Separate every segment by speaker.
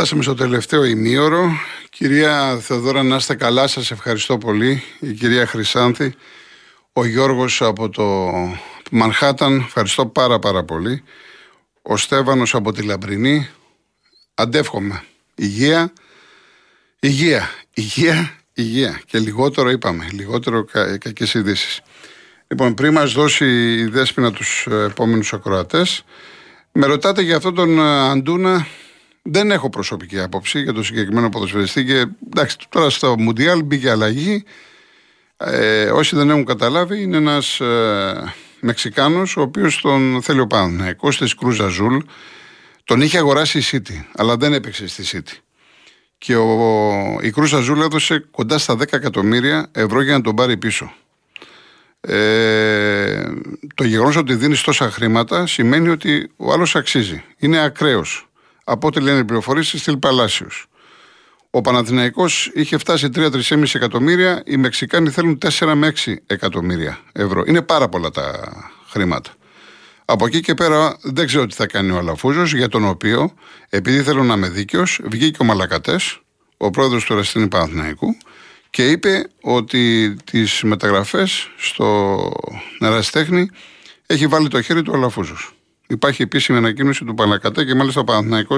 Speaker 1: Λοιπόν, φτάσαμε στο τελευταίο ημίωρο. Κυρία Θεοδόρα, να είστε καλά, σας ευχαριστώ πολύ. Η κυρία Χρυσάνθη, ο Γιώργος από το Μανχάταν, ευχαριστώ πάρα πάρα πολύ. Ο Στέβανος από τη Λαμπρινή, αντεύχομαι. Υγεία, υγεία, υγεία, υγεία. Και λιγότερο είπαμε, λιγότερο κα, κακές ειδήσεις. Λοιπόν, πριν μας δώσει η Δέσποινα τους επόμενους ακροατές, με ρωτάτε για αυτόν τον ε, Αντούνα, δεν έχω προσωπική άποψη για το συγκεκριμένο ποδοσφαιριστή και εντάξει, τώρα στο Μουντιάλ μπήκε αλλαγή. Ε, όσοι δεν έχουν καταλάβει, είναι ένας ε, Μεξικάνος, ο οποίος τον θέλει ο Παναθηναϊκός της Cruz Azul. Τον είχε αγοράσει η City, αλλά δεν έπαιξε στη City. Και ο, η Cruz Azul έδωσε κοντά στα 10 εκατομμύρια ευρώ για να τον πάρει πίσω. Ε, το γεγονός ότι δίνεις τόσα χρήματα σημαίνει ότι ο άλλος αξίζει. Είναι ακραίος από ό,τι λένε οι πληροφορίε στη στυλ Παλάσιος. Ο Παναθηναϊκός είχε φτάσει 3-3,5 εκατομμύρια, οι Μεξικάνοι θέλουν 4 με 6 εκατομμύρια ευρώ. Είναι πάρα πολλά τα χρήματα. Από εκεί και πέρα δεν ξέρω τι θα κάνει ο Αλαφούζος, για τον οποίο, επειδή θέλω να είμαι δίκαιος, βγήκε ο Μαλακατές, ο πρόεδρος του Ραστίνη Παναθηναϊκού, και είπε ότι τις μεταγραφές στο Νεραστέχνη έχει βάλει το χέρι του Αλαφούζος. Υπάρχει επίσημη ανακοίνωση του Πανακατέ και μάλιστα ο Παναθυναϊκό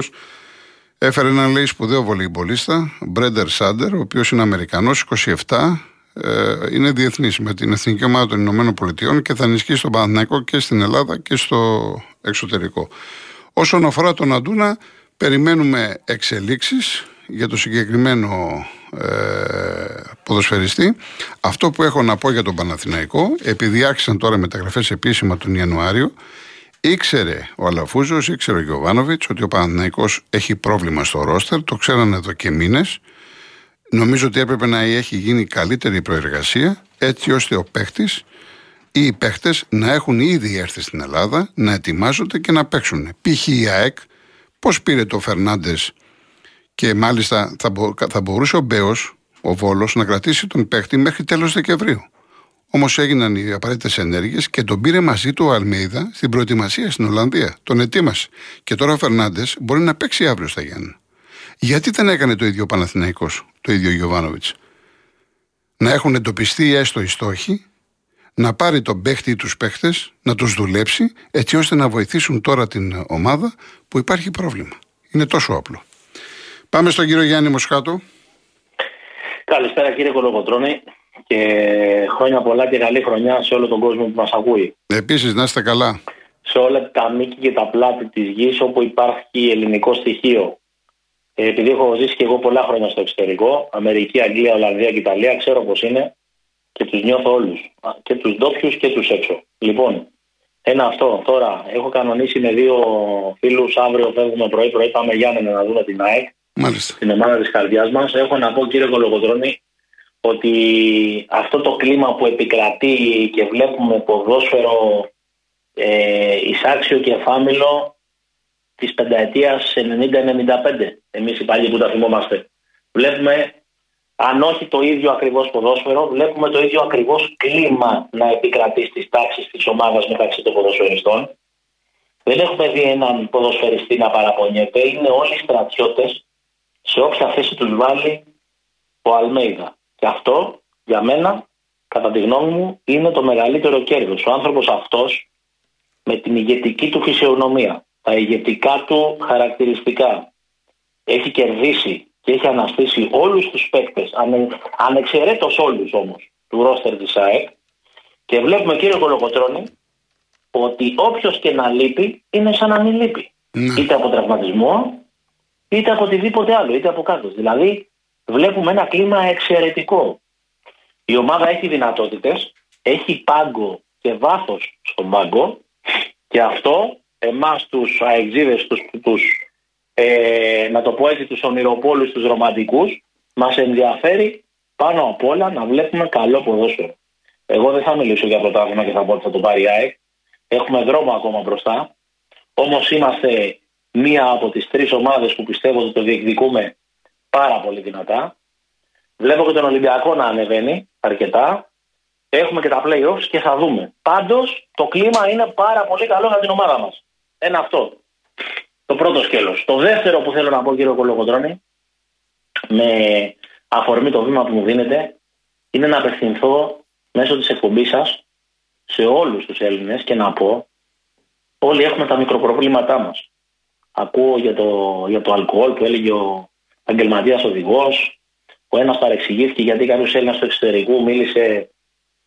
Speaker 1: έφερε έναν λέει σπουδαίο βολυμπολίστα, Μπρέντερ Σάντερ, ο οποίος είναι Αμερικανός, 27, ε, είναι διεθνής με την Εθνική Ομάδα των Ηνωμένων Πολιτειών και θα ενισχύσει τον Παναθηναϊκό και στην Ελλάδα και στο εξωτερικό. Όσον αφορά τον Αντούνα, περιμένουμε εξελίξεις για το συγκεκριμένο ε, ποδοσφαιριστή. Αυτό που έχω να πω για τον Παναθηναϊκό, επειδή άρχισαν τώρα μεταγραφές επίσημα τον Ιανουάριο, Ήξερε ο Αλαφούζος, ήξερε ο Γιωβάνοβιτς ότι ο Παναθυναϊκό έχει πρόβλημα στο ρόστερ, το ξέρανε εδώ και μήνες. Νομίζω ότι έπρεπε να έχει γίνει καλύτερη προεργασία, έτσι ώστε ο παίχτης ή οι παίχτες να έχουν ήδη έρθει στην Ελλάδα, να ετοιμάζονται και να παίξουν. Π.χ. η ΑΕΚ, πώς πήρε το Φερνάντες και μάλιστα θα, θα μπορούσε ο Μπέος, ο Βόλος, να κρατήσει τον παίχτη μέχρι τέλος Δεκεμβρίου. Όμως έγιναν οι απαραίτητες ενέργειες και τον πήρε μαζί του ο Αλμέιδα στην προετοιμασία στην Ολλανδία. Τον ετοίμασε. Και τώρα ο Φερνάντες μπορεί να παίξει αύριο στα Γιάννη. Γιατί δεν έκανε το ίδιο ο Παναθηναϊκός, το ίδιο ο Γιωβάνοβιτς; Να έχουν εντοπιστεί έστω οι στόχοι, να πάρει τον παίχτη ή τους παίχτες, να τους δουλέψει, έτσι ώστε να βοηθήσουν τώρα την ομάδα που υπάρχει πρόβλημα. Είναι τόσο απλό. Πάμε στον κύριο Γιάννη Μοσχάτο.
Speaker 2: Καλησπέρα κύριε Κολοκοτρώνη και χρόνια πολλά και καλή χρονιά σε όλο τον κόσμο που μας ακούει.
Speaker 1: Επίσης να είστε καλά.
Speaker 2: Σε όλα τα μήκη και τα πλάτη της γης όπου υπάρχει ελληνικό στοιχείο. Ε, επειδή έχω ζήσει και εγώ πολλά χρόνια στο εξωτερικό, Αμερική, Αγγλία, Ολλανδία και Ιταλία, ξέρω πώς είναι και τους νιώθω όλους. Και τους ντόπιους και τους έξω. Λοιπόν, ένα αυτό. Τώρα έχω κανονίσει με δύο φίλους αύριο φεύγουμε πρωί-πρωί. Πάμε Γιάννενα να δούμε την ΑΕΚ.
Speaker 1: Μάλιστα.
Speaker 2: Την ομάδα της καρδιάς μας. Έχω να πω κύριε Κολογοτρόνη ότι αυτό το κλίμα που επικρατεί και βλέπουμε ποδόσφαιρο ε, εισάξιο και φάμιλο της πενταετίας 90-95 εμείς οι παλιοί που τα θυμόμαστε. Βλέπουμε αν όχι το ίδιο ακριβώς ποδόσφαιρο βλέπουμε το ίδιο ακριβώς κλίμα να επικρατεί στις τάξεις της ομάδας μεταξύ των ποδοσφαιριστών. Δεν έχουμε δει έναν ποδοσφαιριστή να παραπονιέται. Είναι όλοι στρατιώτες. Σε όποια θέση τους βάλει ο Αλμέιδα και αυτό για μένα, κατά τη γνώμη μου, είναι το μεγαλύτερο κέρδος. Ο άνθρωπος αυτός με την ηγετική του φυσιογνωμία, τα ηγετικά του χαρακτηριστικά, έχει κερδίσει και έχει αναστήσει όλους τους παίκτες, ανε, ανεξαιρέτως όλους όμως, του ρόστερ της ΑΕΚ. Και βλέπουμε, κύριε Κολοκοτρόνη, ότι όποιος και να λείπει είναι σαν να μην λείπει. Ναι. Είτε από τραυματισμό, είτε από οτιδήποτε άλλο, είτε από κάτω. Δηλαδή, βλέπουμε ένα κλίμα εξαιρετικό. Η ομάδα έχει δυνατότητες, έχει πάγκο και βάθος στον πάγκο και αυτό εμάς τους αεξίδες, τους, τους ε, να το πω έτσι, τους ονειροπόλους, τους ρομαντικούς, μας ενδιαφέρει πάνω απ' όλα να βλέπουμε καλό ποδόσφαιρο. Εγώ δεν θα μιλήσω για πρωτάθλημα και θα πω ότι θα το πάρει η ΑΕΚ. Έχουμε δρόμο ακόμα μπροστά. Όμως είμαστε μία από τις τρεις ομάδες που πιστεύω ότι το διεκδικούμε πάρα πολύ δυνατά. Βλέπω και τον Ολυμπιακό να ανεβαίνει αρκετά. Έχουμε και τα playoffs και θα δούμε. Πάντως το κλίμα είναι πάρα πολύ καλό για την ομάδα μας. Ένα αυτό. Το πρώτο σκέλος. Το δεύτερο που θέλω να πω κύριο Κολοκοντρώνη, με αφορμή το βήμα που μου δίνετε, είναι να απευθυνθώ μέσω της εκπομπής σας σε όλους τους Έλληνες και να πω όλοι έχουμε τα μικροπροβλήματά μας. Ακούω για το, για το αλκοόλ που έλεγε ο επαγγελματία οδηγός. Ο ένας παρεξηγήθηκε γιατί κάποιος Έλληνας του εξωτερικού μίλησε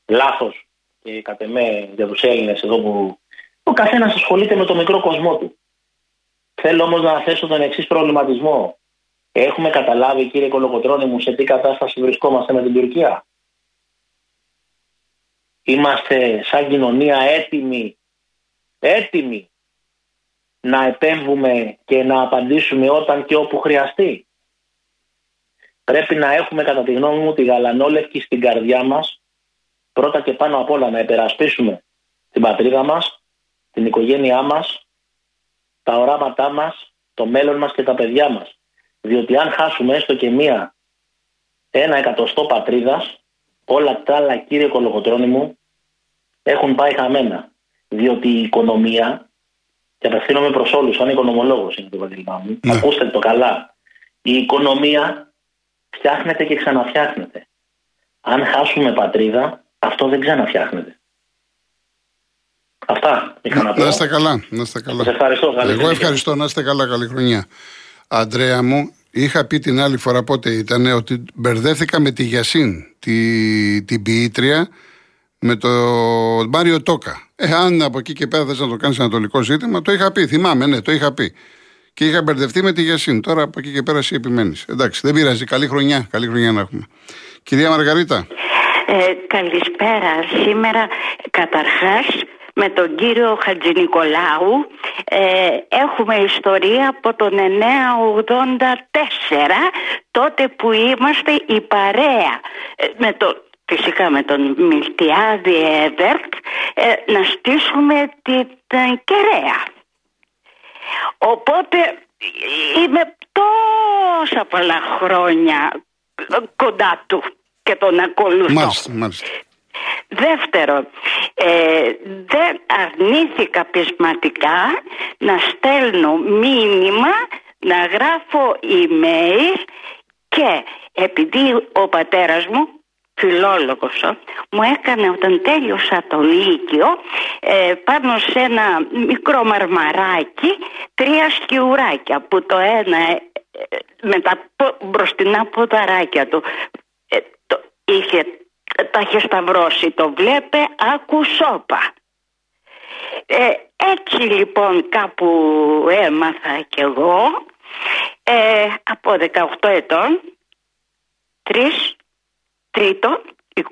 Speaker 2: λάθος και κατ' εμέ για τους Έλληνες εδώ που ο καθένας ασχολείται με το μικρό κοσμό του. Θέλω όμως να θέσω τον εξής προβληματισμό. Έχουμε καταλάβει, κύριε Κολοκοτρόνη μου, σε τι κατάσταση βρισκόμαστε με την Τουρκία. Είμαστε σαν κοινωνία έτοιμοι, έτοιμοι να επέμβουμε και να απαντήσουμε όταν και όπου χρειαστεί. Πρέπει να έχουμε κατά τη γνώμη μου τη γαλανόλευκη στην καρδιά μας πρώτα και πάνω απ' όλα να υπερασπίσουμε την πατρίδα μας, την οικογένειά μας, τα οράματά μας, το μέλλον μας και τα παιδιά μας. Διότι αν χάσουμε έστω και μία, ένα εκατοστό πατρίδας, όλα τα άλλα κύριε Κολοκοτρώνη μου έχουν πάει χαμένα. Διότι η οικονομία, και απευθύνομαι προς όλους, σαν οικονομολόγος είναι το επαγγελμά μου, ναι. ακούστε το καλά, η οικονομία φτιάχνεται και ξαναφτιάχνεται. Αν χάσουμε πατρίδα, αυτό δεν ξαναφτιάχνεται. Αυτά είχα να,
Speaker 1: να Να είστε καλά. Να είστε καλά.
Speaker 2: Σας ευχαριστώ.
Speaker 1: Καλή Εγώ ευχαριστώ. Να είστε καλά. Καλή χρονιά. Αντρέα μου, είχα πει την άλλη φορά πότε ήταν ότι μπερδέθηκα με τη Γιασίν, τη, την ποιήτρια, με το Μάριο Τόκα. Ε, αν από εκεί και πέρα θες να το κάνεις ανατολικό ζήτημα, το είχα πει. Θυμάμαι, ναι, το είχα πει. Και είχα μπερδευτεί με τη Γιασίν. Τώρα από εκεί και πέρα εσύ επιμένεις. Εντάξει, δεν πειράζει. Καλή χρονιά. Καλή χρονιά να έχουμε. Κυρία Μαργαρίτα.
Speaker 3: Ε, καλησπέρα. Σήμερα καταρχάς με τον κύριο Χατζηνικολάου ε, έχουμε ιστορία από τον 984 τότε που είμαστε η παρέα ε, με το, φυσικά με τον Μιλτιάδη Εβέρτ ε, να στήσουμε την, την κεραία. Οπότε είμαι τόσα πολλά χρόνια κοντά του και τον ακολουθώ.
Speaker 1: Μάλιστα, μάλιστα.
Speaker 3: Δεύτερον, ε, δεν αρνήθηκα πεισματικά να στέλνω μήνυμα, να γράφω email και επειδή ο πατέρας μου φιλόλογος μου έκανε όταν τέλειωσα το Λύκειο ε, πάνω σε ένα μικρό μαρμαράκι τρία σκιουράκια που το ένα ε, με τα μπροστινά ποδαράκια του το, είχε τα είχε σταυρώσει το βλέπε άκου σώπα. Ε, έτσι λοιπόν κάπου έμαθα κι εγώ ε, από 18 ετών 3 τρίτο 27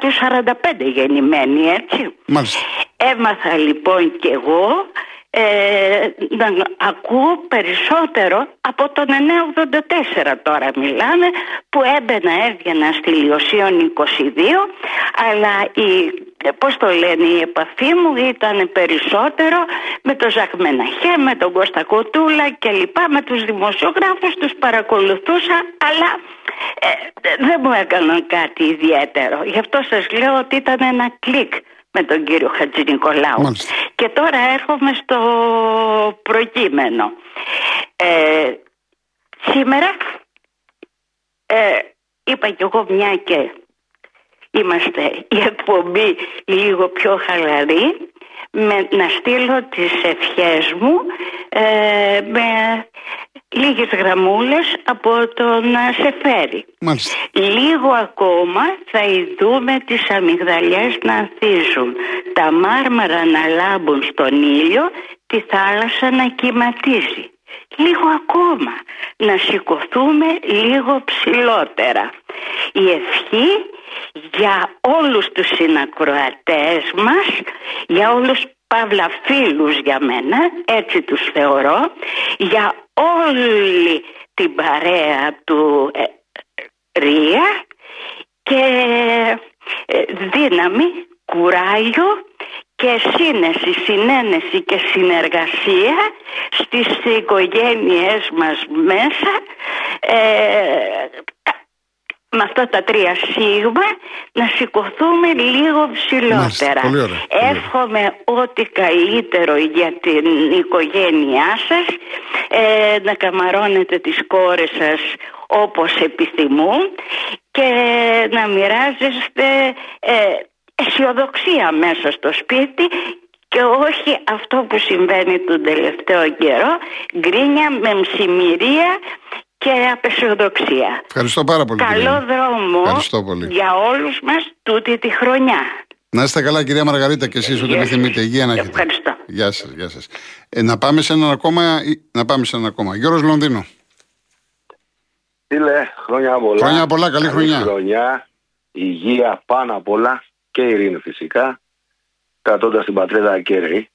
Speaker 3: του 45 γεννημένη έτσι
Speaker 1: Μάλιστα.
Speaker 3: έμαθα λοιπόν κι εγώ ε, να ακούω περισσότερο από τον 984 τώρα μιλάμε που έμπαινα έβγαινα στη Λιωσίων 22 αλλά η, πώς το λένε η επαφή μου ήταν περισσότερο με τον Ζαχμεναχέ, με τον Κώστα Κοτούλα και λοιπά με τους δημοσιογράφους τους παρακολουθούσα αλλά ε, δεν μου έκαναν κάτι ιδιαίτερο γι' αυτό σας λέω ότι ήταν ένα κλικ με τον κύριο Χατζη Νικολάου. Και τώρα έρχομαι στο προκείμενο. Ε, σήμερα ε, είπα κι εγώ μια και είμαστε η εκπομπή λίγο πιο χαλαρή με, να στείλω τις ευχές μου ε, με λίγες γραμμούλες από τον Σεφέρι.
Speaker 1: Μάλιστα.
Speaker 3: Λίγο ακόμα θα ειδούμε τις αμυγδαλιές να ανθίζουν, τα μάρμαρα να λάμπουν στον ήλιο, τη θάλασσα να κυματίζει. Λίγο ακόμα, να σηκωθούμε λίγο ψηλότερα. Η ευχή για όλους τους συνακροατές μας, για όλους παύλα φίλους για μένα, έτσι τους θεωρώ, για όλη την παρέα του ε, Ρία και ε, δύναμη, κουράγιο και σύνεση, συνένεση και συνεργασία στις οικογένειές μας μέσα ε, με αυτά τα τρία σίγμα να σηκωθούμε λίγο ψηλότερα. Εύχομαι ό,τι καλύτερο για την οικογένειά σας, ε, να καμαρώνετε τις κόρες σας όπως επιθυμούν και να μοιράζεστε ε, αισιοδοξία μέσα στο σπίτι και όχι αυτό που συμβαίνει τον τελευταίο καιρό, γκρίνια με μσημυρία και απεσιοδοξία.
Speaker 1: Ευχαριστώ πάρα πολύ.
Speaker 3: Καλό δρόμο για όλους μας τούτη τη χρονιά.
Speaker 1: Να είστε καλά κυρία Μαργαρίτα και εσείς ό,τι επιθυμείτε. Υγεία να έχετε.
Speaker 3: Ευχαριστώ.
Speaker 1: Γεια σας, γεια σας. Ε, να πάμε σε έναν ακόμα, να πάμε σε έναν ακόμα. Γιώργος Λονδίνο.
Speaker 4: Φίλε, χρόνια πολλά.
Speaker 1: Χρόνια πολλά, καλή, χρονιά.
Speaker 4: χρονιά. Υγεία πάνω απ' όλα και ειρήνη φυσικά. Κρατώντας την πατρίδα ακέραιη.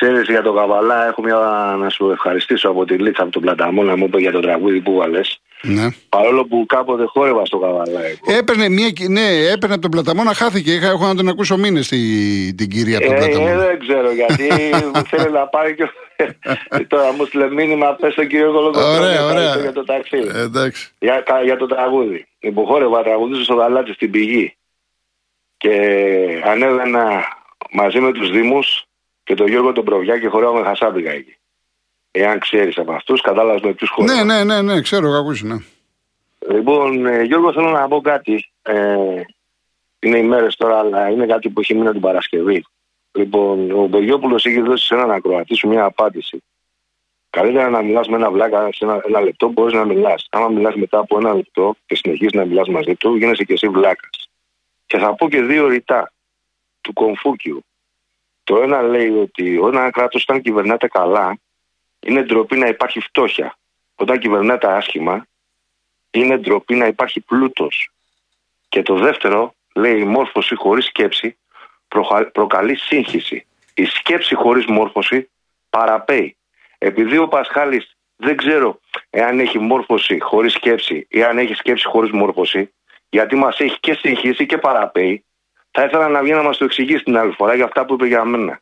Speaker 4: Ξέρεις για τον Καβαλά έχω μια να σου ευχαριστήσω από τη Λίτσα από τον Πλαταμό να μου είπε για το τραγούδι που βάλες.
Speaker 1: Ναι.
Speaker 4: Παρόλο που κάποτε χόρευα στο Καβαλά. Εγώ.
Speaker 1: Έπαιρνε, μια, ναι, έπαιρνε από τον Πλαταμόνα, χάθηκε. Είχα, έχω να τον ακούσω μήνες την, την κυρία από τον
Speaker 4: Ε,
Speaker 1: Πλαταμόνα.
Speaker 4: δεν ξέρω γιατί θέλει να πάρει και. Τώρα μου στείλε μήνυμα, πες στον κύριο Κολοκοτρόνη
Speaker 1: Ωραία, ωραία.
Speaker 4: για το ταξίδι.
Speaker 1: Ε, εντάξει.
Speaker 4: Για, κα- για το τραγούδι. Λοιπόν, χόρευα τραγουδίζω στο γαλάτι στην πηγή. Και ανέβαινα μαζί με τους Δήμους και τον Γιώργο τον Προβιά και χορεύαμε χασάπικα εκεί. Εάν ξέρεις από αυτούς, κατάλαβες με ποιους χορεύαμε.
Speaker 1: Ναι, ναι, ναι, ναι, ξέρω, έχω ακούσει, ναι.
Speaker 4: Λοιπόν, ε, Γιώργο, θέλω να πω κάτι. Ε, είναι ημέρε τώρα, αλλά είναι κάτι που έχει μείνει την Παρασκευή. Λοιπόν, ο Μπογιόπουλο έχει δώσει σε έναν ακροατή σου μια απάντηση. Καλύτερα να μιλάς με ένα βλάκα σε ένα, ένα λεπτό, μπορείς να μιλάς. Άμα μιλάς μετά από ένα λεπτό και συνεχίζεις να μιλάς μαζί του, γίνεσαι και εσύ βλάκας. Και θα πω και δύο ρητά του Κομφούκιου. Το ένα λέει ότι ένα κράτος, όταν κυβερνάται καλά, είναι ντροπή να υπάρχει φτώχεια. Όταν κυβερνάται άσχημα, είναι ντροπή να υπάρχει πλούτος. Και το δεύτερο λέει η μόρφωση χωρίς σκέψη προχα- προκαλεί σύγχυση. Η σκέψη χωρίς μόρφωση παραπέει. Επειδή ο Πασχάλης δεν ξέρω εάν έχει μόρφωση χωρίς σκέψη ή αν έχει σκέψη χωρίς μόρφωση, γιατί μας έχει και συγχύσει και παραπέει, θα ήθελα να βγει να μας το εξηγήσει την άλλη φορά για αυτά που είπε για μένα.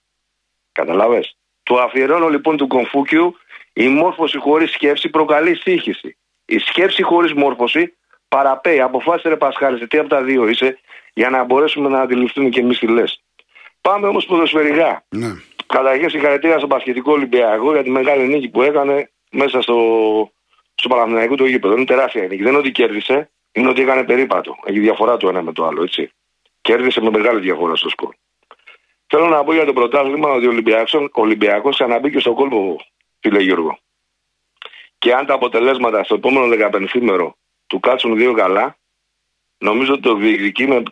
Speaker 4: Καταλαβες. Του αφιερώνω λοιπόν του Κομφούκιου η μόρφωση χωρίς σκέψη προκαλεί σύγχυση. Η σκέψη χωρίς μόρφωση παραπέει. Αποφάσισε ρε Πασχάλη, τι από τα δύο είσαι, για να μπορέσουμε να αντιληφθούμε και εμείς τι λες. Πάμε όμως ποδοσφαιρικά.
Speaker 1: ναι.
Speaker 4: Καταρχήν συγχαρητήρια στον Πασχετικό Ολυμπιακό για τη μεγάλη νίκη που έκανε μέσα στο, στο Παναθηναϊκό το γήπεδο. Είναι τεράστια η νίκη. Δεν είναι ότι κέρδισε, είναι ότι έκανε περίπατο. Έχει διαφορά το ένα με το άλλο, έτσι. Κέρδισε με μεγάλη διαφορά στο σκορ. Θέλω να πω για το πρωτάθλημα ότι ο Ολυμπιακός, ο Ολυμπιακός ξαναμπήκε στον κόλπο, φίλε Γιώργο. Και αν τα αποτελέσματα στο επόμενο 15 του κάτσουν δύο καλά, νομίζω ότι το διεκδικεί με,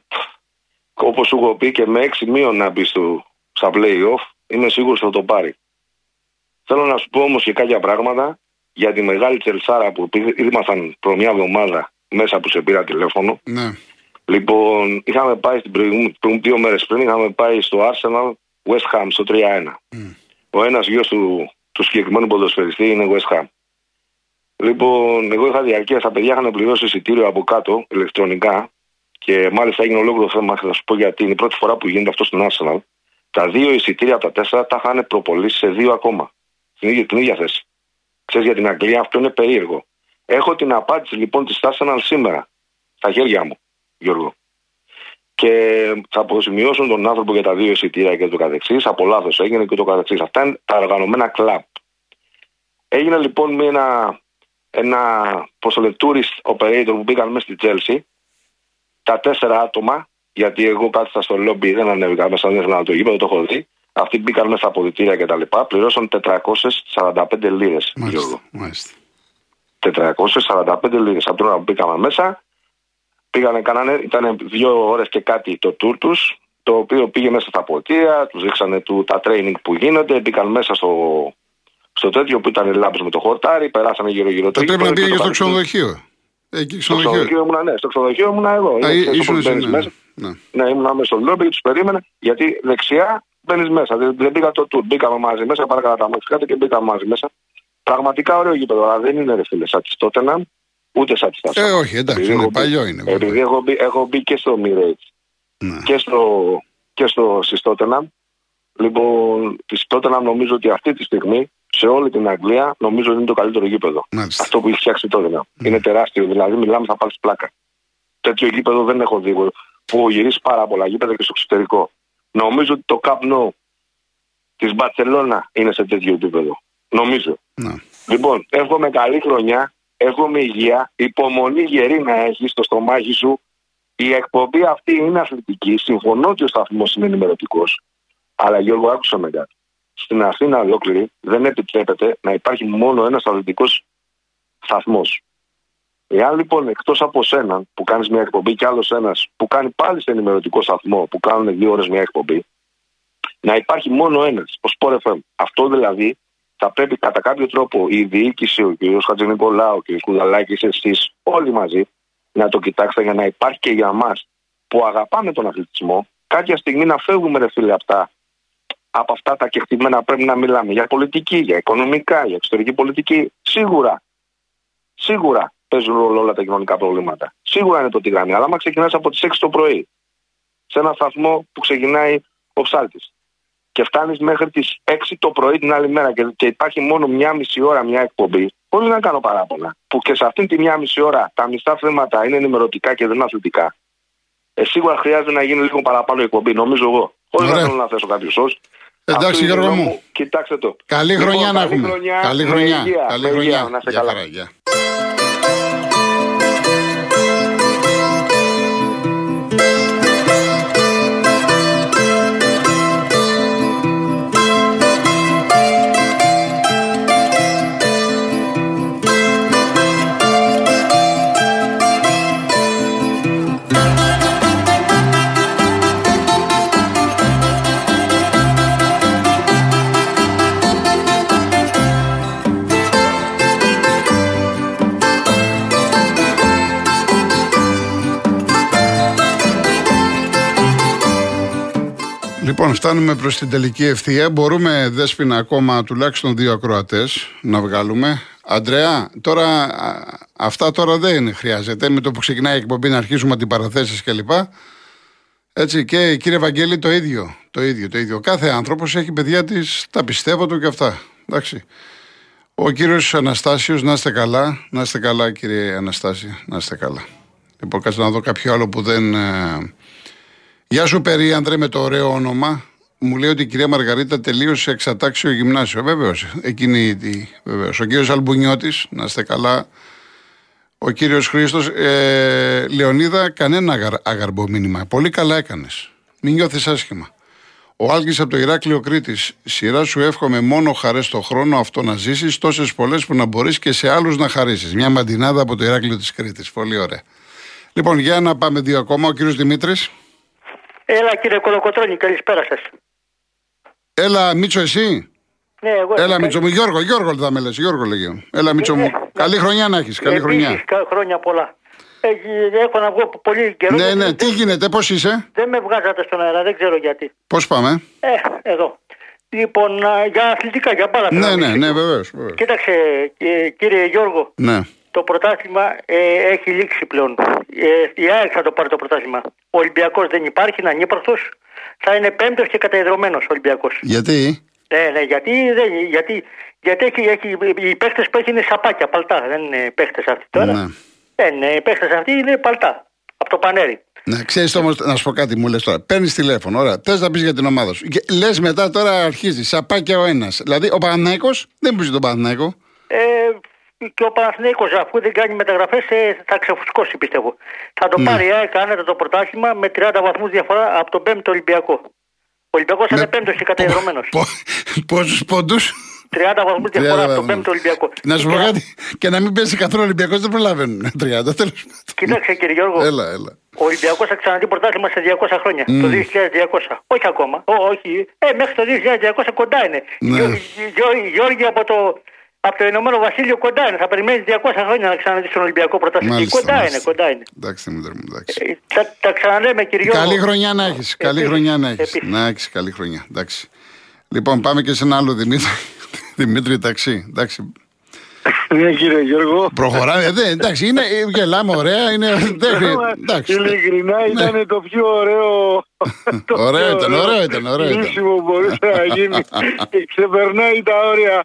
Speaker 4: όπως σου έχω πει και με 6 μείον να μπεις στο, στα play-off, είμαι σίγουρος θα το πάρει. Θέλω να σου πω όμως και κάποια πράγματα για τη μεγάλη τσελσάρα που πήγε- ήμασταν προ μια εβδομάδα μέσα που σε πήρα τηλέφωνο.
Speaker 1: ναι.
Speaker 4: Λοιπόν, είχαμε πάει στην προηγούμενη, πριν- δύο μέρες πριν, είχαμε πάει στο Arsenal West Ham στο 3-1. Ο ένας γιος του, του συγκεκριμένου ποδοσφαιριστή είναι West Ham. Λοιπόν, εγώ είχα διαρκεία, τα παιδιά είχαν πληρώσει εισιτήριο από κάτω ηλεκτρονικά και μάλιστα έγινε ολόκληρο θέμα. Θα σου πω γιατί είναι η πρώτη φορά που γίνεται αυτό στην Arsenal. Τα δύο εισιτήρια από τα τέσσερα τα είχαν προπολίσει σε δύο ακόμα. Στην ίδια, την ίδια θέση. Ξέρεις για την Αγγλία αυτό είναι περίεργο. Έχω την απάντηση λοιπόν της Arsenal σήμερα στα χέρια μου, Γιώργο. Και θα αποζημιώσουν τον άνθρωπο για τα δύο εισιτήρια και το καθεξής. Από λάθος έγινε και το καθεξής. Αυτά είναι τα οργανωμένα κλαμπ. Έγινε λοιπόν με ένα, ένα πώς το λέει, tourist operator που μπήκαν μέσα στη Chelsea. Τα τέσσερα άτομα, γιατί εγώ κάθισα στο λόμπι, δεν ανέβηκα μέσα, δεν ήθελα να το γήπεδο, το έχω δει. Αυτοί μπήκαν μέσα στα αποδητήρια και τα λοιπά, πληρώσαν 445 λίρες, Γιώργο.
Speaker 1: Μάλιστα.
Speaker 4: μάλιστα. 445 λίρες. Από την ώρα που μπήκαμε μέσα, πήγανε, κάνανε, ήταν δύο ώρες και κάτι το tour τους, το οποίο πήγε μέσα στα ποτήρια, τους δείξανε του, τα training που γίνονται, μπήκαν μέσα στο, στο τέτοιο που ήταν οι λάμπες με το χορτάρι, περάσανε γύρω-γύρω το
Speaker 1: Θα πρέπει να
Speaker 4: γήπεδο
Speaker 1: πήγε
Speaker 4: και
Speaker 1: και στο
Speaker 4: το παρκή.
Speaker 1: ξενοδοχείο. Εκεί
Speaker 4: Στο
Speaker 1: ξενοδοχείο.
Speaker 4: ξενοδοχείο ήμουνα, ναι, στο ξενοδοχείο ήμουν εγώ.
Speaker 1: Α,
Speaker 4: Είναι, ξέρεις,
Speaker 1: ήσουν
Speaker 4: όπως
Speaker 1: εσύ,
Speaker 4: μπαίνεις
Speaker 1: ναι.
Speaker 4: μέσα.
Speaker 1: Ναι.
Speaker 4: Ναι, ήμουν μέσα στο λόμπι και τους περίμενε, γιατί δεξιά μπαίνεις μέσα. Δεν, δεν πήγα το tour. Μπήκαμε μαζί μέσα, παρακαλώ τα μάτια κάτω και μπήκαμε μαζί μέσα. Πραγματικά ωραίο γήπεδο, αλλά δεν είναι ρε φίλε σαν τη Τότεναμ, ούτε σαν τη Στάσσα.
Speaker 1: Ε, όχι, εντάξει,
Speaker 4: Επειδή
Speaker 1: είναι
Speaker 4: έχω μπει-
Speaker 1: παλιό είναι. βέβαια.
Speaker 4: Επειδή έχω μπει, έχω μπει και στο Emirates
Speaker 1: Ναι.
Speaker 4: και στο, και στο στη Tottenham. Λοιπόν, της Tottenham νομίζω ότι αυτή τη στιγμή σε όλη την Αγγλία νομίζω ότι είναι το καλύτερο γήπεδο.
Speaker 1: Μάλιστα.
Speaker 4: Αυτό που έχει φτιάξει η Tottenham. Είναι τεράστιο, δηλαδή μιλάμε θα πάρεις πλάκα. Τέτοιο γήπεδο δεν έχω δει. Που γυρίσει πάρα πολλά γήπεδα και στο εξωτερικό. Νομίζω ότι το Cup Nou της Μπαρσελόνα είναι σε τέτοιο επίπεδο. Νομίζω.
Speaker 1: Ναι.
Speaker 4: Λοιπόν, εύχομαι καλή χρονιά, εύχομαι υγεία, υπομονή γερή να έχεις στο στομάχι σου. Η εκπομπή αυτή είναι αθλητική. Συμφωνώ ότι ο σταθμός είναι ενημερωτικός. Αλλά Γιώργο, άκουσα με κάτι. Στην Αθήνα ολόκληρη δεν επιτρέπεται να υπάρχει μόνο ένας αθλητικός σταθμός. Εάν λοιπόν εκτός από σένα που κάνεις μια εκπομπή και άλλος ένας που κάνει πάλι σε ενημερωτικό σταθμό που κάνουν δύο ώρες μια εκπομπή, να υπάρχει μόνο ένας, ο Sport FM. Αυτό δηλαδή θα πρέπει κατά κάποιο τρόπο η διοίκηση, ο κ. Χατζηνικολάου, ο κ. Κουδαλάκη, εσείς, όλοι μαζί να το κοιτάξετε για να υπάρχει και για μας που αγαπάμε τον αθλητισμό, κάποια στιγμή να φεύγουμε, ρε φίλε, αυτά, από αυτά τα κεκτημένα πρέπει να μιλάμε για πολιτική, για οικονομικά, για εξωτερική πολιτική. Σίγουρα, σίγουρα παίζουν ρόλο όλα τα κοινωνικά προβλήματα. Σίγουρα είναι το τι γραμμή. Αλλά άμα ξεκινάς από τις 6 το πρωί, σε ένα σταθμό που ξεκινάει ο ψάλτης, και φτάνεις μέχρι τις 6 το πρωί την άλλη μέρα και, και υπάρχει μόνο μια μισή ώρα μια εκπομπή, Πολύ να κάνω παράπονα. Που και σε αυτήν τη μια μισή ώρα τα μισά θέματα είναι ενημερωτικά και δεν αθλητικά. Ε, σίγουρα χρειάζεται να γίνει λίγο παραπάνω εκπομπή, νομίζω εγώ. Χωρίς να θέλω να θέσω κάποιο ω.
Speaker 1: Εντάξει, Γιώργο μου.
Speaker 4: Κοιτάξτε το.
Speaker 1: Καλή λοιπόν, χρονιά να έχουμε.
Speaker 4: Καλή χρονιά. Καλή χρονιά. Να είστε καλά.
Speaker 1: Φτάνουμε προς την τελική ευθεία. Μπορούμε, Δέσποινα, ακόμα τουλάχιστον δύο ακροατές να βγάλουμε. Αντρέα, τώρα αυτά τώρα δεν χρειάζεται. Με το που ξεκινάει η εκπομπή να αρχίσουμε αντιπαραθέσεις κλπ. Έτσι και κύριε Βαγγέλη το ίδιο, το ίδιο, το ίδιο. Κάθε άνθρωπος έχει παιδιά της, τα πιστεύω του και αυτά. Εντάξει. Ο κύριος Αναστάσιος, να είστε καλά. Να είστε καλά, κύριε Αναστάσιο, να είστε καλά. Λοιπόν, κάτσε να δω κάποιο άλλο που δεν. Ε, Γεια σου, Περίανδρε, με το ωραίο όνομα. Μου λέει ότι η κυρία Μαργαρίτα τελείωσε εξατάξιο γυμνάσιο. Βεβαίως. Εκείνη τη. Βεβαίως. Ο κύριος Αλμπουνιώτης, να είστε καλά. Ο κύριος Χρήστος. Ε, Λεωνίδα, κανένα αγαρ, αγαρμπό μήνυμα. Πολύ καλά έκανες. Μην νιώθεις άσχημα. Ο Άλκης από το Ηράκλειο Κρήτης. Σειρά σου εύχομαι μόνο χαρές στο χρόνο αυτό να ζήσεις, τόσες πολλές που να μπορείς και σε άλλους να χαρίσεις. Μια μαντινάδα από το Ηράκλειο της Κρήτης. Πολύ ωραία. Λοιπόν, για να πάμε δύο ακόμα. Ο κύριος Δημήτρης.
Speaker 5: Έλα κύριε Κολοκοτρώνη, καλησπέρα σας.
Speaker 1: Έλα Μίτσο εσύ;
Speaker 5: Ναι, εγώ
Speaker 1: Έλα Μίτσο μου, Γιώργο, Γιώργο θα με λες, Γιώργο λέγει. Έλα Μίτσο μου, ναι, ναι. καλή χρονιά να έχεις, καλή Επίσης, χρονιά.
Speaker 5: χρόνια πολλά. Έχω να βγω πολύ καιρό.
Speaker 1: Ναι, ναι, τι γίνεται, πώς είσαι;
Speaker 5: Δεν με βγάζατε στον αέρα, δεν ξέρω γιατί.
Speaker 1: Πώς πάμε;
Speaker 5: Ε, εδώ. Λοιπόν, για αθλητικά, για πάρα
Speaker 1: Ναι, ναι, ναι, βεβαίως.
Speaker 5: Κοίταξε, κύριε Γιώργο.
Speaker 1: Ναι
Speaker 5: το πρωτάθλημα ε, έχει λήξει πλέον. Ε, η ΑΕΚ θα το πάρει το πρωτάθλημα. Ο Ολυμπιακός δεν υπάρχει, είναι ανύπαρκτο. Θα είναι πέμπτος και καταϊδρωμένο ο Ολυμπιακός.
Speaker 1: Γιατί;
Speaker 5: Ναι, ναι, γιατί, δεν, γιατί, γιατί έχει, έχει, οι παίχτε που έχει είναι σαπάκια, παλτά. Δεν είναι παίχτε αυτοί τώρα. Ναι. Δεν είναι, οι παίχτε αυτοί είναι παλτά. Από το πανέρι.
Speaker 1: Ναι, ξέρεις όμως, να σου πω κάτι, μου λες τώρα. Παίρνεις τηλέφωνο, ωραία. Θες να πεις για την ομάδα σου. Λες μετά τώρα αρχίζει. Σαπάκια ο ένας. Δηλαδή ο Παναναϊκό δεν πεις τον Παναναϊκό.
Speaker 5: Ε, και ο Παναθηναίκος αφού δεν κάνει μεταγραφές ε, θα ξεφουσκώσει πιστεύω. Θα το ναι. πάρει η ΑΕΚ το πρωτάθλημα με 30 βαθμούς διαφορά από τον 5ο Ολυμπιακό. Ο Ολυμπιακός θα είναι πέμπτος και καταϊδρωμένο.
Speaker 1: Πόσους πόντους;
Speaker 5: 30 βαθμούς διαφορά από τον 5ο Ολυμπιακό.
Speaker 1: Να σου πω κάτι. Και να μην πέσει καθόλου Ολυμπιακός δεν προλαβαίνουν. 30 τέλος
Speaker 5: Κοίταξε κύριε Γιώργο.
Speaker 1: Έλα, έλα.
Speaker 5: Ο Ολυμπιακός θα ξαναδεί πρωτάθλημα σε 200 χρόνια. Mm. Το 2200. Όχι ακόμα. Ό, όχι. Ε, μέχρι το 2200 κοντά είναι. Ναι. Γιώργη από το από το Ηνωμένο Βασίλειο κοντά είναι. Θα περιμένεις 200 χρόνια να ξαναδείς τον Ολυμπιακό πρωταθλητή. Κοντά μάλιστα. είναι, κοντά είναι.
Speaker 1: Εντάξει, μου εντάξει. Ε,
Speaker 5: τα, τα ξαναλέμε, κύριο.
Speaker 1: Καλή χρονιά να έχεις. Καλή χρονιά να έχεις. Να έχεις καλή χρονιά. Εντάξει. Λοιπόν, πάμε και σε ένα άλλο Δημήτρη. Δημήτρη, ταξί. Εντάξει.
Speaker 6: Ναι, κύριε Γιώργο.
Speaker 1: Προχωράμε. Ε, εντάξει, είναι, γελάμε ωραία. Είναι,
Speaker 6: εντάξει. Ειλικρινά ήταν το πιο ωραίο.
Speaker 1: ωραίο ήταν, ωραίο ήταν. Ωραίο
Speaker 6: ήταν. που μπορούσε να γίνει. και ξεπερνάει τα όρια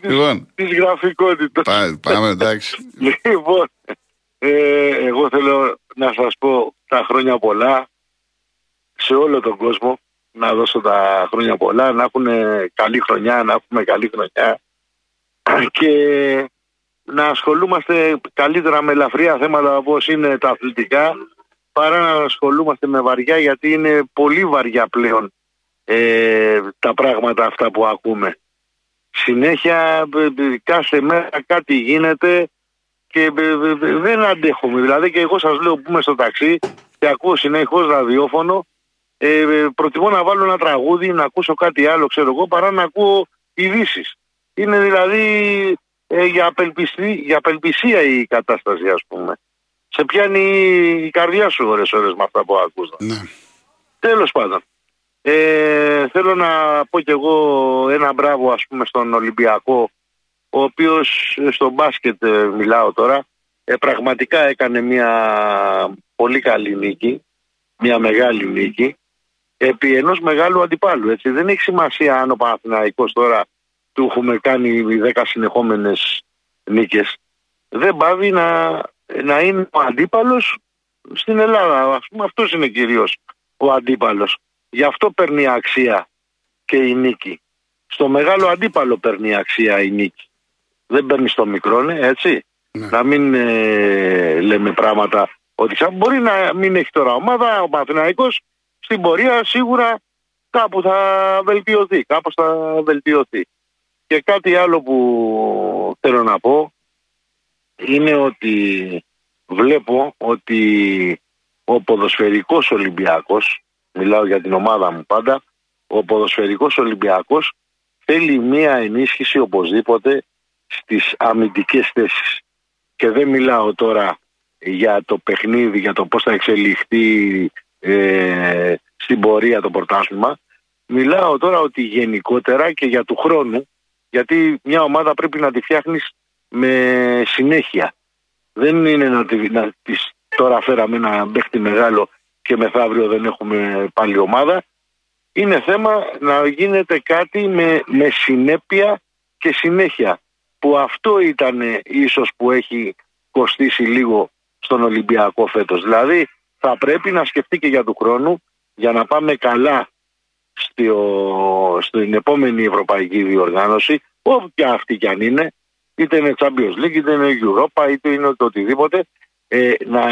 Speaker 6: λοιπόν, της γραφικότητας.
Speaker 1: Πάμε, εντάξει.
Speaker 6: Λοιπόν, ε, εγώ θέλω να σας πω τα χρόνια πολλά σε όλο τον κόσμο να δώσω τα χρόνια πολλά, να έχουν καλή χρονιά, να έχουμε καλή χρονιά και να ασχολούμαστε καλύτερα με ελαφριά θέματα όπως είναι τα αθλητικά παρά να ασχολούμαστε με βαριά γιατί είναι πολύ βαριά πλέον ε, τα πράγματα αυτά που ακούμε. Συνέχεια κάθε μέρα κάτι γίνεται και δεν αντέχουμε. Δηλαδή και εγώ σας λέω που είμαι στο ταξί και ακούω συνεχώς ραδιόφωνο ε, προτιμώ να βάλω ένα τραγούδι, να ακούσω κάτι άλλο ξέρω εγώ παρά να ακούω ειδήσεις. Είναι δηλαδή ε, για, απελπιστή, για απελπισία η κατάσταση ας πούμε. Σε πιάνει η καρδιά σου ώρες ώρες με αυτά που ακούς.
Speaker 1: Ναι.
Speaker 6: Τέλος πάντων. Ε, θέλω να πω κι εγώ ένα μπράβο ας πούμε στον Ολυμπιακό ο οποίος στο μπάσκετ ε, μιλάω τώρα ε, πραγματικά έκανε μια πολύ καλή νίκη μια μεγάλη νίκη επί ενός μεγάλου αντιπάλου έτσι. δεν έχει σημασία αν ο Παναθηναϊκός τώρα του έχουμε κάνει 10 συνεχόμενες νίκες δεν πάβει να, να είναι ο αντίπαλος στην Ελλάδα ας πούμε αυτός είναι κυρίως ο αντίπαλος Γι' αυτό παίρνει αξία και η νίκη. Στο μεγάλο αντίπαλο παίρνει αξία η νίκη. Δεν παίρνει στο μικρό, ναι, έτσι.
Speaker 1: Ναι.
Speaker 6: Να μην ε, λέμε πράγματα ότι σαν μπορεί να μην έχει τώρα ομάδα, ο Παναθηναϊκός στην πορεία σίγουρα κάπου θα βελτιωθεί, κάπως θα βελτιωθεί. Και κάτι άλλο που θέλω να πω είναι ότι βλέπω ότι ο ποδοσφαιρικός Ολυμπιακός μιλάω για την ομάδα μου πάντα, ο ποδοσφαιρικός Ολυμπιακός θέλει μία ενίσχυση οπωσδήποτε στις αμυντικές θέσεις. Και δεν μιλάω τώρα για το παιχνίδι, για το πώς θα εξελιχθεί ε, στην πορεία το πρωτάθλημα. Μιλάω τώρα ότι γενικότερα και για του χρόνου, γιατί μια ομάδα πρέπει να τη φτιάχνεις με συνέχεια. Δεν είναι να, τη, να της τώρα φέραμε ένα παίχτη μεγάλο και μεθαύριο δεν έχουμε πάλι ομάδα. Είναι θέμα να γίνεται κάτι με, με συνέπεια και συνέχεια. Που αυτό ήταν ίσως που έχει κοστίσει λίγο στον Ολυμπιακό φέτος. Δηλαδή θα πρέπει να σκεφτεί και για του χρόνου για να πάμε καλά στο, στην επόμενη ευρωπαϊκή διοργάνωση, όποια αυτή κι αν είναι, είτε είναι Champions League, είτε είναι Europa, είτε είναι το οτιδήποτε, ε, να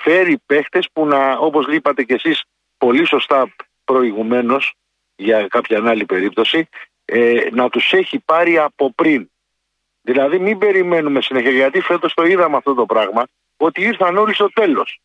Speaker 6: φέρει παίχτες που να, όπως είπατε κι εσείς πολύ σωστά προηγουμένως για κάποια άλλη περίπτωση, ε, να τους έχει πάρει από πριν. Δηλαδή μην περιμένουμε συνέχεια, γιατί φέτος το είδαμε αυτό το πράγμα, ότι ήρθαν όλοι στο τέλος.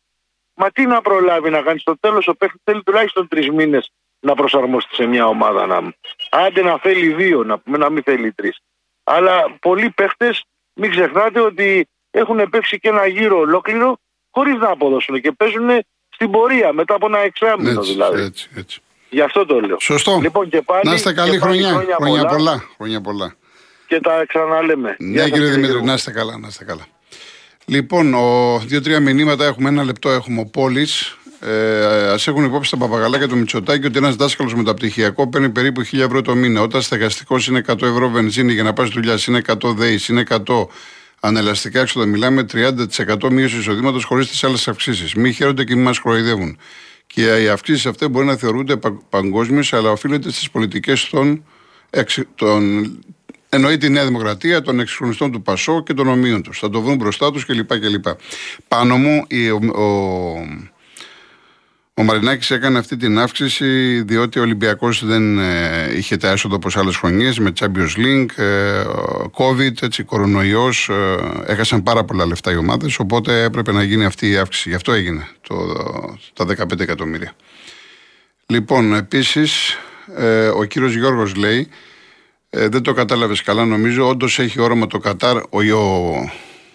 Speaker 6: Μα τι να προλάβει να κάνει στο τέλος, ο παίχτης θέλει τουλάχιστον τρεις μήνες να προσαρμοστεί σε μια ομάδα να Άντε να θέλει δύο, να, να μην θέλει τρεις. Αλλά πολλοί παίχτες, μην ξεχνάτε ότι έχουν παίξει και ένα γύρο ολόκληρο χωρίς να αποδώσουν και παίζουν στην πορεία μετά από ένα εξάμεινο
Speaker 1: Έτσι,
Speaker 6: δηλαδή.
Speaker 1: έτσι, έτσι.
Speaker 6: Γι' αυτό το λέω.
Speaker 1: Σωστό.
Speaker 6: Λοιπόν, και πάλι,
Speaker 1: να είστε καλή
Speaker 6: και πάλι
Speaker 1: χρονιά.
Speaker 6: χρόνια
Speaker 1: Χρόνια
Speaker 6: πολλά.
Speaker 1: πολλά. Χρόνια πολλά.
Speaker 6: Και τα ξαναλέμε. Γεια
Speaker 1: Ναι,
Speaker 6: σας,
Speaker 1: κύριε Δημήτρη,
Speaker 6: Γιώργο.
Speaker 1: να είστε καλά, να είστε καλά. Λοιπόν, ο, δύο-τρία μηνύματα έχουμε, ένα λεπτό έχουμε. Ο Πόλης. Ε, Α έχουν υπόψη τα παπαγαλάκια του Μητσοτάκη ότι ένας δάσκαλος μεταπτυχιακό παίρνει περίπου 1000 ευρώ το μήνα. Όταν στεγαστικός είναι 100 ευρώ βενζίνη για να πάει στη δουλειά, είναι 100 ΔΕΗ, είναι 100 ανελαστικά έξοδα. Μιλάμε 30% μείωσης εισοδήματος χωρίς τις άλλες αυξήσεις. Μη χαίρονται και μη μας κροϊδεύουν. Και οι αυξήσεις αυτές μπορεί να θεωρούνται πα- παγκόσμιες, αλλά οφείλονται στις πολιτικές των, εξ- των Εννοεί τη Νέα Δημοκρατία, των εξυγχρονιστών του Πασό και των ομοίων τους. Θα το βρουν μπροστά τους κλπ. κλπ. Πάνω μου η- ο, ο, ο Μαρινάκης έκανε αυτή την αύξηση διότι ο Ολυμπιακός δεν ε, είχε τα έσοδα όπως άλλες χρονιές με Champions League, ε, COVID, έτσι, κορονοϊός. Ε, έχασαν πάρα πολλά λεφτά οι ομάδες. Οπότε έπρεπε να γίνει αυτή η αύξηση. Γι' αυτό έγινε το, τα 15 εκατομμύρια. Λοιπόν, επίσης, ε, ο κύριος Γιώργος λέει ε, δεν το κατάλαβες καλά, νομίζω. Όντως έχει όραμα το Κατάρ. Ο, ο,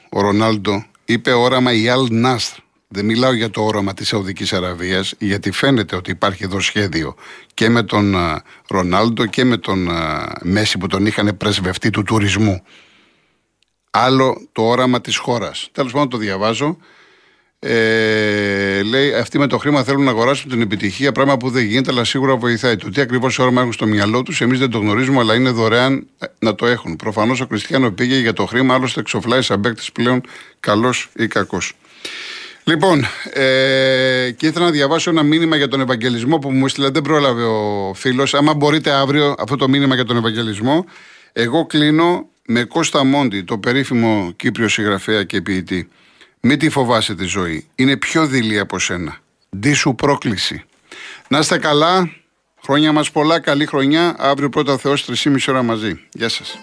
Speaker 1: ο Ρονάλντο είπε όραμα η Αλ Νάστρ. Δεν μιλάω για το όραμα της Σαουδικής Αραβίας, γιατί φαίνεται ότι υπάρχει εδώ σχέδιο και με τον α, Ρονάλντο και με τον α, Μέση που τον είχαν πρεσβευτή του τουρισμού. Άλλο το όραμα της χώρας. Τέλος πάντων, το διαβάζω. Ε, λέει, αυτοί με το χρήμα θέλουν να αγοράσουν την επιτυχία, πράγμα που δεν γίνεται, αλλά σίγουρα βοηθάει. Το τι ακριβώς όραμα έχουν στο μυαλό τους, εμείς δεν το γνωρίζουμε, αλλά είναι δωρεάν ε, να το έχουν. Προφανώς ο Κριστιανό πήγε για το χρήμα, άλλωστε εξοφλάει σαν παίκτης πλέον, καλός ή κακός. Λοιπόν, ε, και ήθελα να διαβάσω ένα μήνυμα για τον Ευαγγελισμό που μου έστειλε. Δεν πρόλαβε ο φίλος. Άμα μπορείτε αύριο αυτό το μήνυμα για τον Ευαγγελισμό. Εγώ κλείνω με Κώστα Μόντι, το περίφημο Κύπριο συγγραφέα και ποιητή. Μην τη φοβάσαι τη ζωή. Είναι πιο δειλή από σένα. Ντί σου πρόκληση. Να είστε καλά. Χρόνια μας πολλά. Καλή χρονιά. Αύριο πρώτα Θεός 3,5 ώρα μαζί. Γεια σας.